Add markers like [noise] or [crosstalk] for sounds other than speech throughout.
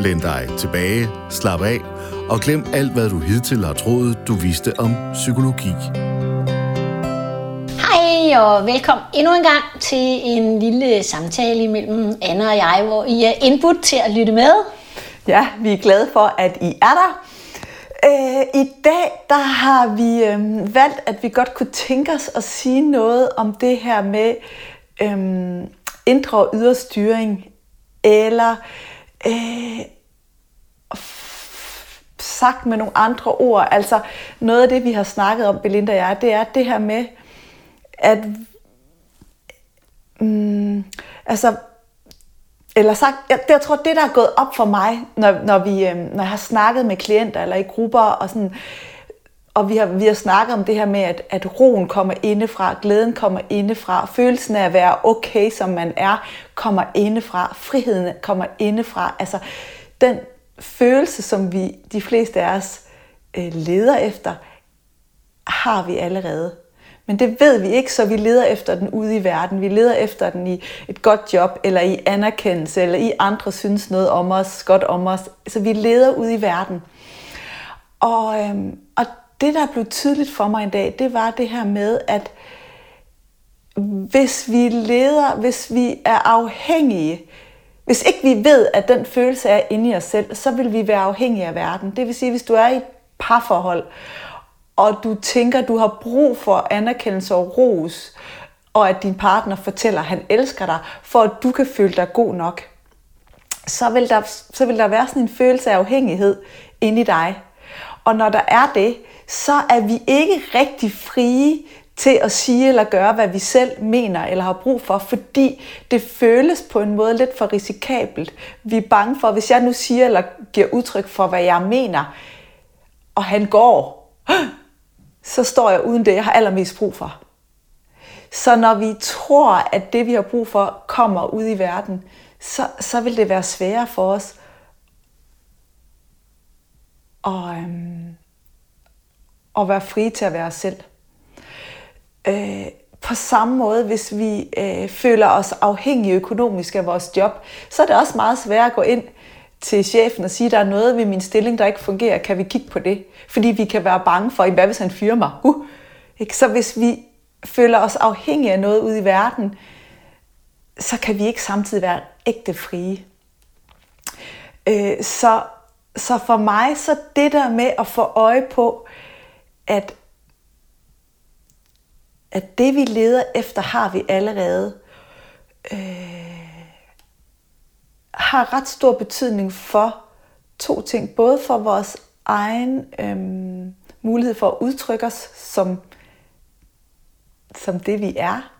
Læn dig tilbage, slap af og glem alt, hvad du hidtil har troet, du vidste om psykologi. Hej og velkommen endnu en gang til en lille samtale mellem Anna og jeg, hvor I er indbudt til at lytte med. Ja, vi er glade for, at I er der. Øh, I dag der har vi øh, valgt, at vi godt kunne tænke os at sige noget om det her med øh, indre og ydre styring, eller øh, Øh, sagt med nogle andre ord. Altså noget af det, vi har snakket om, Belinda og jeg, det er det her med, at mm, altså eller sagt, jeg, jeg tror, det der er gået op for mig, når, når, vi, øh, når jeg har snakket med klienter eller i grupper, og, sådan, og vi, har, vi har snakket om det her med, at, at roen kommer indefra, glæden kommer indefra, følelsen af at være okay, som man er, kommer indefra, friheden kommer indefra. Altså den følelse, som vi, de fleste af os, øh, leder efter, har vi allerede. Men det ved vi ikke, så vi leder efter den ude i verden. Vi leder efter den i et godt job, eller i anerkendelse, eller i andre synes noget om os, godt om os. Så vi leder ud i verden. Og, øhm, og det, der blev tydeligt for mig en dag, det var det her med, at hvis vi leder, hvis vi er afhængige, hvis ikke vi ved, at den følelse er inde i os selv, så vil vi være afhængige af verden. Det vil sige, hvis du er i et parforhold, og du tænker, du har brug for anerkendelse og ros, og at din partner fortæller, at han elsker dig, for at du kan føle dig god nok, så vil der, så vil der være sådan en følelse af afhængighed inde i dig. Og når der er det, så er vi ikke rigtig frie til at sige eller gøre, hvad vi selv mener eller har brug for, fordi det føles på en måde lidt for risikabelt. Vi er bange for, hvis jeg nu siger eller giver udtryk for, hvad jeg mener, og han går, [gasps] så står jeg uden det, jeg har allermest brug for. Så når vi tror, at det, vi har brug for, kommer ud i verden, så, så vil det være sværere for os at, øhm, og være frie til at være os selv. Øh, på samme måde, hvis vi øh, føler os afhængige økonomisk af vores job, så er det også meget svært at gå ind til chefen og sige, der er noget ved min stilling, der ikke fungerer, kan vi kigge på det? Fordi vi kan være bange for, hvad hvis han fyrer mig? Uh. Ikke? Så hvis vi føler os afhængige af noget ude i verden, så kan vi ikke samtidig være ægte frie. Øh, så, så for mig, så det der med at få øje på, at, at det vi leder efter, har vi allerede. Øh, har ret stor betydning for to ting. Både for vores egen øh, mulighed for at udtrykke os som, som det, vi er.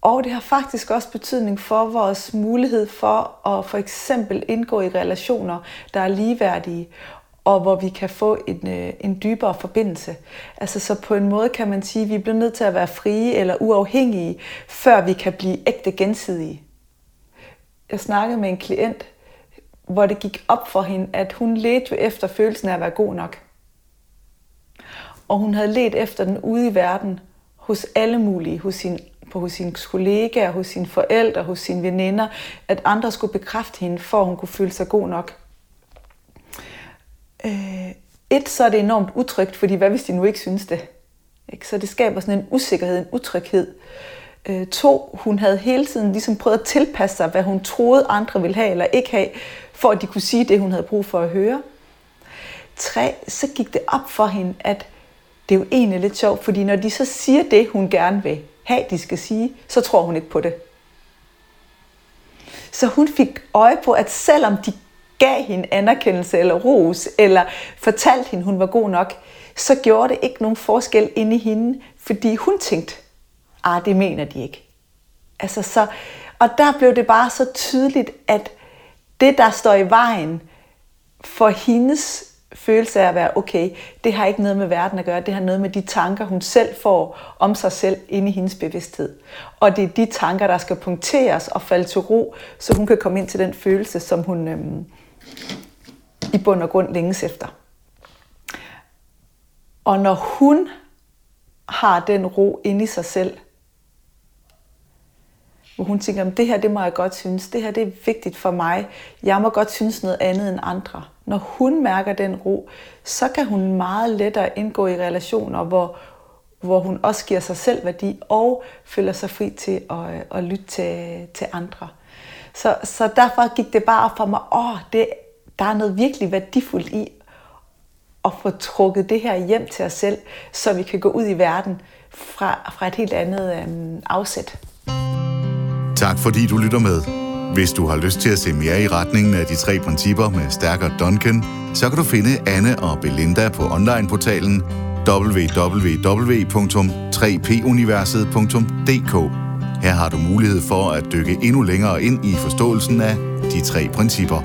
Og det har faktisk også betydning for vores mulighed for at for eksempel indgå i relationer, der er ligeværdige, og hvor vi kan få en, øh, en dybere forbindelse. Altså så på en måde kan man sige, at vi bliver nødt til at være frie eller uafhængige, før vi kan blive ægte gensidige jeg snakkede med en klient, hvor det gik op for hende, at hun ledte jo efter følelsen af at være god nok. Og hun havde let efter den ude i verden, hos alle mulige, hos sin, hos sine kollegaer, hos sine forældre, hos sine veninder, at andre skulle bekræfte hende, for at hun kunne føle sig god nok. Øh, et, så er det enormt utrygt, fordi hvad hvis de nu ikke synes det? Ikke? Så det skaber sådan en usikkerhed, en utryghed. Øh, to, hun havde hele tiden ligesom prøvet at tilpasse sig, hvad hun troede andre ville have eller ikke have, for at de kunne sige det, hun havde brug for at høre. Tre, så gik det op for hende, at det er jo egentlig lidt sjovt, fordi når de så siger det, hun gerne vil have, de skal sige, så tror hun ikke på det. Så hun fik øje på, at selvom de gav hende anerkendelse eller ros, eller fortalte hende, hun var god nok, så gjorde det ikke nogen forskel inde i hende, fordi hun tænkte, ah, det mener de ikke. Altså så, og der blev det bare så tydeligt, at det, der står i vejen for hendes følelse af at være okay, det har ikke noget med verden at gøre, det har noget med de tanker, hun selv får om sig selv inde i hendes bevidsthed. Og det er de tanker, der skal punkteres og falde til ro, så hun kan komme ind til den følelse, som hun øhm, i bund og grund længes efter. Og når hun har den ro inde i sig selv, hvor hun tænker, at det her det må jeg godt synes, det her det er vigtigt for mig, jeg må godt synes noget andet end andre. Når hun mærker den ro, så kan hun meget lettere indgå i relationer, hvor, hvor hun også giver sig selv værdi og føler sig fri til at, øh, at lytte til, til andre. Så, så derfor gik det bare for mig, åh, det, der er noget virkelig værdifuldt i at få trukket det her hjem til os selv, så vi kan gå ud i verden fra, fra et helt andet øhm, afsæt. Tak fordi du lytter med. Hvis du har lyst til at se mere i retningen af de tre principper med stærkere Duncan, så kan du finde Anne og Belinda på onlineportalen www.3puniverset.dk. Her har du mulighed for at dykke endnu længere ind i forståelsen af de tre principper.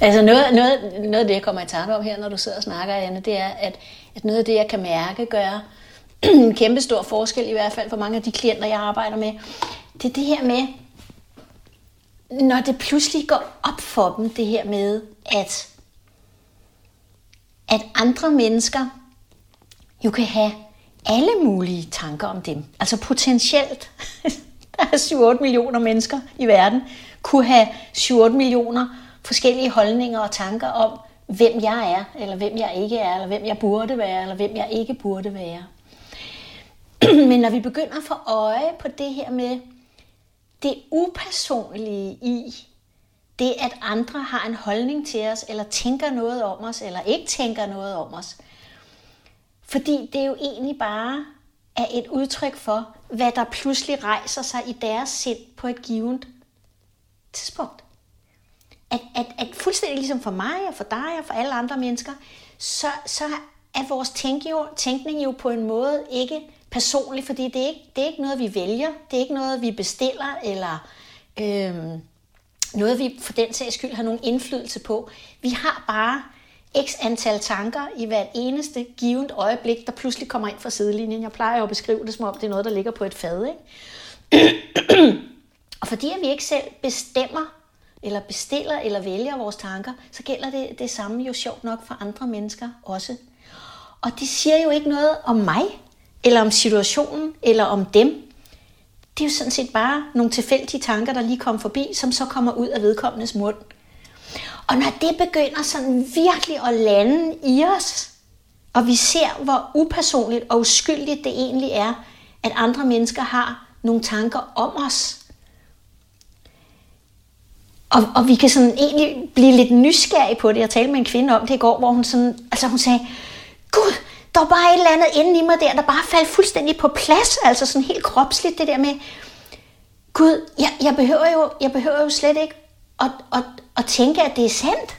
Altså noget, noget, noget af det, jeg kommer i tanke om her, når du sidder og snakker, Anne, det er, at, at noget af det, jeg kan mærke, gør en [clears throat] kæmpe stor forskel, i hvert fald for mange af de klienter, jeg arbejder med, det er det her med, når det pludselig går op for dem, det her med, at, at andre mennesker jo kan have alle mulige tanker om dem. Altså potentielt, [laughs] der er 7-8 millioner mennesker i verden, kunne have 7-8 millioner forskellige holdninger og tanker om, hvem jeg er, eller hvem jeg ikke er, eller hvem jeg burde være, eller hvem jeg ikke burde være. [clears throat] Men når vi begynder at få øje på det her med det upersonlige i, det at andre har en holdning til os, eller tænker noget om os, eller ikke tænker noget om os. Fordi det er jo egentlig bare er et udtryk for, hvad der pludselig rejser sig i deres sind på et givet tidspunkt at, at, at fuldstændig ligesom for mig og for dig og for alle andre mennesker, så, så er vores tænk jo, tænkning jo på en måde ikke personlig, fordi det er, ikke, det er ikke noget, vi vælger, det er ikke noget, vi bestiller, eller øhm, noget, vi for den sags skyld har nogen indflydelse på. Vi har bare x antal tanker i hvert eneste givet øjeblik, der pludselig kommer ind fra sidelinjen. Jeg plejer jo at beskrive det, som om det er noget, der ligger på et fad. Ikke? [clears throat] og fordi at vi ikke selv bestemmer, eller bestiller eller vælger vores tanker, så gælder det det samme jo sjovt nok for andre mennesker også. Og det siger jo ikke noget om mig, eller om situationen, eller om dem. Det er jo sådan set bare nogle tilfældige tanker, der lige kommer forbi, som så kommer ud af vedkommendes mund. Og når det begynder sådan virkelig at lande i os, og vi ser, hvor upersonligt og uskyldigt det egentlig er, at andre mennesker har nogle tanker om os, og, og vi kan sådan egentlig blive lidt nysgerrige på det. Jeg talte med en kvinde om det i går, hvor hun, sådan, altså hun sagde, Gud, der var bare et eller andet inde i mig der, der bare faldt fuldstændig på plads. Altså sådan helt kropsligt det der med, Gud, jeg, jeg, behøver, jo, jeg behøver jo slet ikke at, at, at tænke, at det er sandt.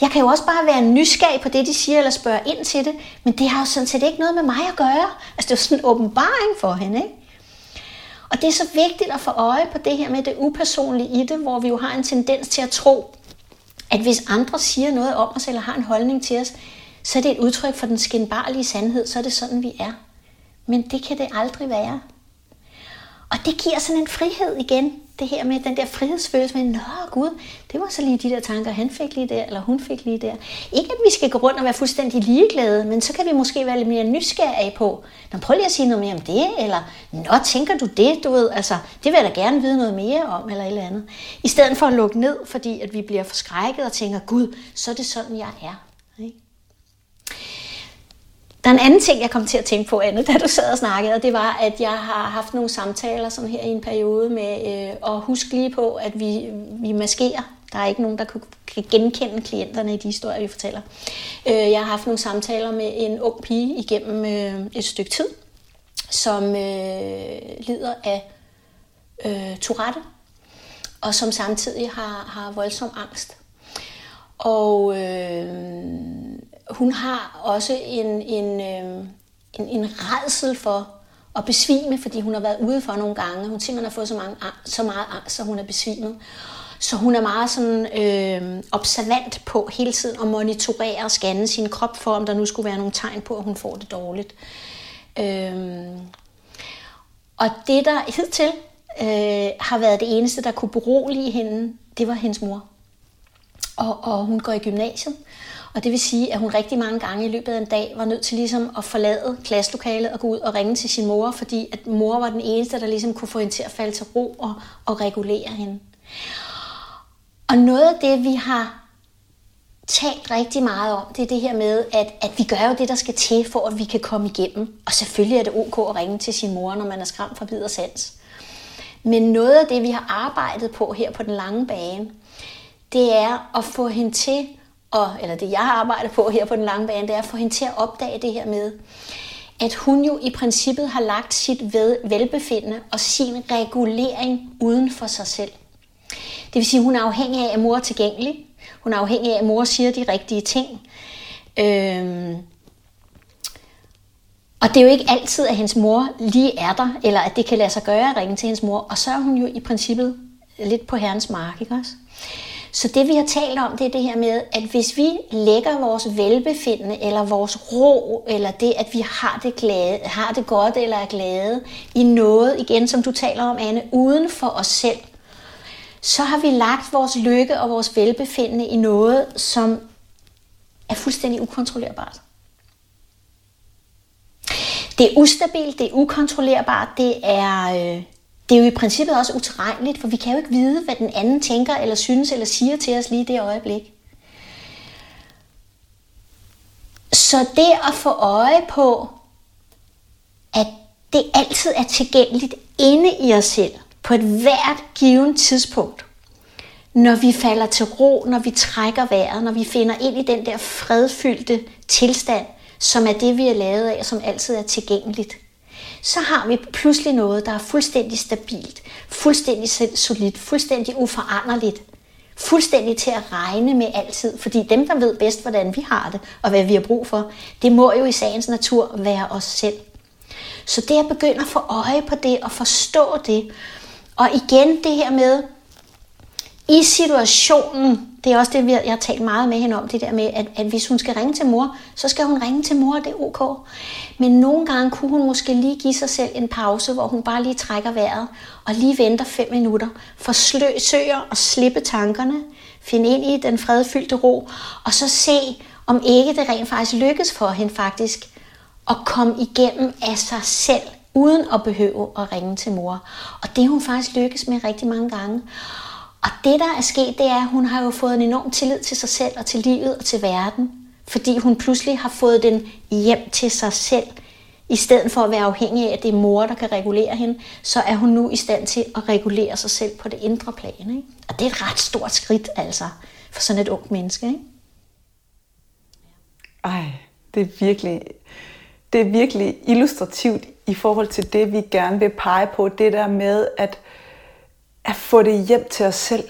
Jeg kan jo også bare være nysgerrig på det, de siger, eller spørge ind til det, men det har jo sådan set ikke noget med mig at gøre. Altså det er jo sådan en åbenbaring for hende, ikke? Og det er så vigtigt at få øje på det her med det upersonlige i det, hvor vi jo har en tendens til at tro, at hvis andre siger noget om os, eller har en holdning til os, så er det et udtryk for den skinbarlige sandhed, så er det sådan, vi er. Men det kan det aldrig være. Og det giver sådan en frihed igen, det her med den der frihedsfølelse med, nå gud, det var så lige de der tanker, han fik lige der, eller hun fik lige der. Ikke at vi skal gå rundt og være fuldstændig ligeglade, men så kan vi måske være lidt mere nysgerrige på, nå prøv lige at sige noget mere om det, eller nå tænker du det, du ved, altså det vil jeg da gerne vide noget mere om, eller et eller andet. I stedet for at lukke ned, fordi at vi bliver forskrækket og tænker, gud, så er det sådan, jeg er. Ikke? Der er en anden ting, jeg kom til at tænke på, Anne, [laughs] da du sad og snakkede, og det var, at jeg har haft nogle samtaler sådan her i en periode med øh, at huske lige på, at vi, vi maskerer. Der er ikke nogen, der kan genkende klienterne i de historier, vi fortæller. Øh, jeg har haft nogle samtaler med en ung pige igennem øh, et stykke tid, som øh, lider af øh, Tourette, og som samtidig har, har voldsom angst. Og øh, hun har også en, en, øh, en, en redsel for at besvime, fordi hun har været ude for nogle gange. Hun simpelthen har fået så, mange, så meget angst, så hun er besvimet. Så hun er meget sådan øh, observant på hele tiden at monitorere og scanne sin krop for, om der nu skulle være nogle tegn på, at hun får det dårligt. Øh, og det, der hidtil øh, har været det eneste, der kunne berolige hende, det var hendes mor. Og, og hun går i gymnasiet, og det vil sige, at hun rigtig mange gange i løbet af en dag var nødt til ligesom at forlade klasselokalet og gå ud og ringe til sin mor, fordi at mor var den eneste, der ligesom kunne få hende til at falde til ro og, og regulere hende. Og noget af det, vi har talt rigtig meget om, det er det her med, at, at vi gør jo det, der skal til, for at vi kan komme igennem. Og selvfølgelig er det ok at ringe til sin mor, når man er skræmt for vid og sans. Men noget af det, vi har arbejdet på her på den lange bane, det er at få hende til, og, eller det jeg har arbejdet på her på den lange bane, det er at få hende til at opdage det her med, at hun jo i princippet har lagt sit velbefindende og sin regulering uden for sig selv. Det vil sige, at hun er afhængig af, at mor er tilgængelig. Hun er afhængig af, at mor siger de rigtige ting. Øhm, og det er jo ikke altid, at hendes mor lige er der, eller at det kan lade sig gøre at ringe til hendes mor. Og så er hun jo i princippet lidt på herrens mark, ikke også? Så det vi har talt om, det er det her med, at hvis vi lægger vores velbefindende, eller vores ro, eller det, at vi har det, glade, har det godt eller er glade, i noget, igen som du taler om, Anne, uden for os selv, så har vi lagt vores lykke og vores velbefindende i noget, som er fuldstændig ukontrollerbart. Det er ustabilt, det er ukontrollerbart, det er, øh, det er jo i princippet også utilregneligt, for vi kan jo ikke vide, hvad den anden tænker, eller synes, eller siger til os lige i det øjeblik. Så det at få øje på, at det altid er tilgængeligt inde i os selv, på et hvert givet tidspunkt, når vi falder til ro, når vi trækker vejret, når vi finder ind i den der fredfyldte tilstand, som er det, vi er lavet af, som altid er tilgængeligt, så har vi pludselig noget, der er fuldstændig stabilt, fuldstændig solidt, fuldstændig uforanderligt, fuldstændig til at regne med altid. Fordi dem, der ved bedst, hvordan vi har det, og hvad vi har brug for, det må jo i sagens natur være os selv. Så det at begynde at få øje på det og forstå det, og igen det her med, i situationen, det er også det, jeg har talt meget med hende om, det der med, at, at hvis hun skal ringe til mor, så skal hun ringe til mor, det er ok. Men nogle gange kunne hun måske lige give sig selv en pause, hvor hun bare lige trækker vejret, og lige venter fem minutter, forsøger at slippe tankerne, finde ind i den fredfyldte ro, og så se, om ikke det rent faktisk lykkes for hende faktisk at komme igennem af sig selv, uden at behøve at ringe til mor. Og det hun faktisk lykkes med rigtig mange gange. Og det, der er sket, det er, at hun har jo fået en enorm tillid til sig selv og til livet og til verden. Fordi hun pludselig har fået den hjem til sig selv. I stedet for at være afhængig af, at det er mor, der kan regulere hende, så er hun nu i stand til at regulere sig selv på det indre plan. Ikke? Og det er et ret stort skridt, altså, for sådan et ungt menneske. Ikke? Ej, det er virkelig, det er virkelig illustrativt i forhold til det, vi gerne vil pege på. Det der med, at at få det hjem til os selv.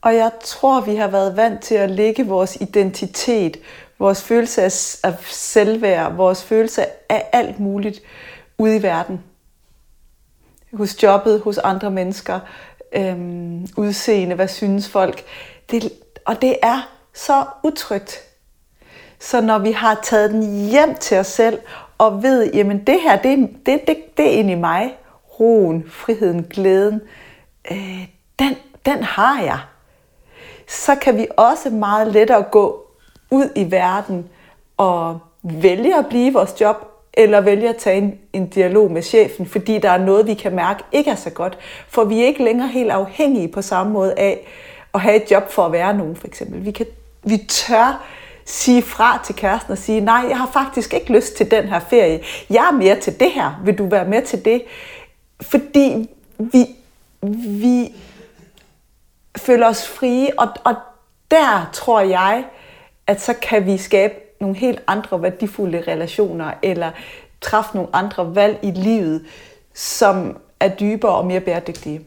Og jeg tror, vi har været vant til at lægge vores identitet, vores følelse af selvværd, vores følelse af alt muligt ude i verden. Hos jobbet, hos andre mennesker, øhm, udseende, hvad synes folk. Det, og det er så utrygt. Så når vi har taget den hjem til os selv, og ved, jamen det her, det, det, det, det er inde i mig, roen, friheden, glæden, øh, den, den har jeg. Så kan vi også meget lettere gå ud i verden og vælge at blive i vores job, eller vælge at tage en, en dialog med chefen, fordi der er noget, vi kan mærke ikke er så godt. For vi er ikke længere helt afhængige på samme måde af at have et job for at være nogen, for eksempel. Vi, kan, vi tør sige fra til kæresten og sige, nej, jeg har faktisk ikke lyst til den her ferie. Jeg er mere til det her. Vil du være med til det? Fordi vi vi føler os frie, og, og der tror jeg, at så kan vi skabe nogle helt andre værdifulde relationer, eller træffe nogle andre valg i livet, som er dybere og mere bæredygtige.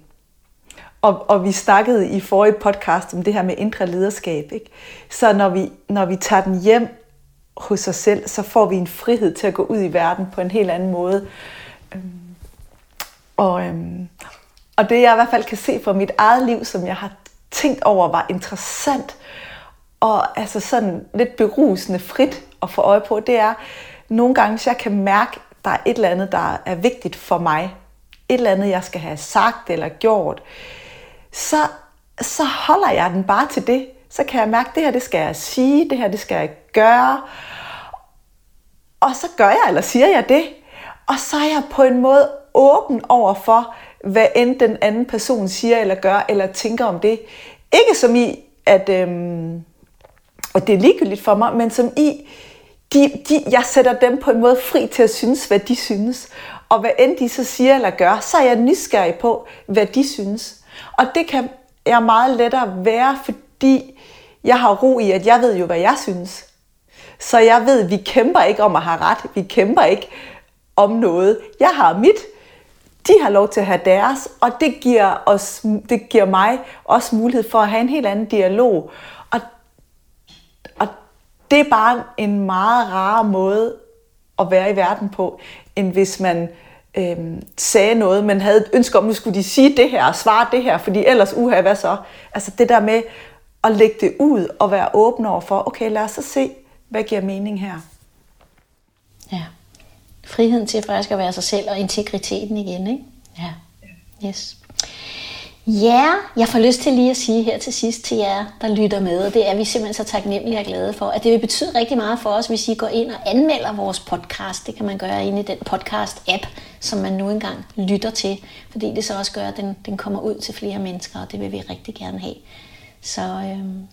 Og, og vi snakkede i forrige podcast om det her med indre lederskab. Ikke? Så når vi, når vi tager den hjem hos os selv, så får vi en frihed til at gå ud i verden på en helt anden måde. Øhm, og, øhm, og det jeg i hvert fald kan se fra mit eget liv, som jeg har tænkt over var interessant og altså sådan lidt berusende frit at få øje på, det er nogle gange, hvis jeg kan mærke, der er et eller andet, der er vigtigt for mig, et eller andet, jeg skal have sagt eller gjort, så, så holder jeg den bare til det. Så kan jeg mærke, det her, det skal jeg sige, det her, det skal jeg gøre. Og så gør jeg, eller siger jeg det. Og så er jeg på en måde åben over for, hvad end den anden person siger, eller gør, eller tænker om det. Ikke som i, at øhm, og det er ligegyldigt for mig, men som i, de, de, jeg sætter dem på en måde fri til at synes, hvad de synes. Og hvad end de så siger eller gør, så er jeg nysgerrig på, hvad de synes. Og det kan jeg meget lettere være, fordi jeg har ro i, at jeg ved jo, hvad jeg synes. Så jeg ved, at vi kæmper ikke om at have ret. Vi kæmper ikke om noget. Jeg har mit. De har lov til at have deres, og det giver, os, det giver mig også mulighed for at have en helt anden dialog. Og, og det er bare en meget rar måde at være i verden på, end hvis man øhm, sagde noget, men havde et ønske om, nu skulle de sige det her og svare det her, fordi ellers, uha, hvad så? Altså det der med at lægge det ud og være åben over for, okay, lad os så se, hvad giver mening her. Ja. Friheden til faktisk at være sig selv og integriteten igen, ikke? Ja. Yes. Ja, jeg får lyst til lige at sige her til sidst til jer, der lytter med, og det er vi simpelthen så taknemmelige og glade for, at det vil betyde rigtig meget for os, hvis I går ind og anmelder vores podcast. Det kan man gøre inde i den podcast-app, som man nu engang lytter til, fordi det så også gør, at den, den kommer ud til flere mennesker, og det vil vi rigtig gerne have. Så øhm,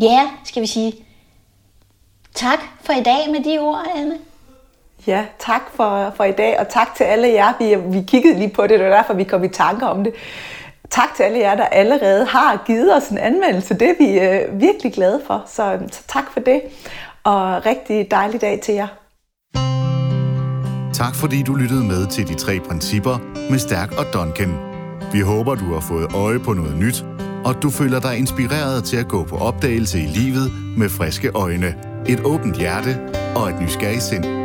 ja, skal vi sige tak for i dag med de ord, Anne. Ja, tak for, for i dag, og tak til alle jer. Vi, vi kiggede lige på det, det var derfor, vi kom i tanke om det. Tak til alle jer, der allerede har givet os en anmeldelse. Det er vi øh, virkelig glade for, så, så tak for det. Og rigtig dejlig dag til jer. Tak fordi du lyttede med til de tre principper med Stærk og Duncan. Vi håber, du har fået øje på noget nyt, og du føler dig inspireret til at gå på opdagelse i livet med friske øjne, et åbent hjerte og et nysgerrigt sind.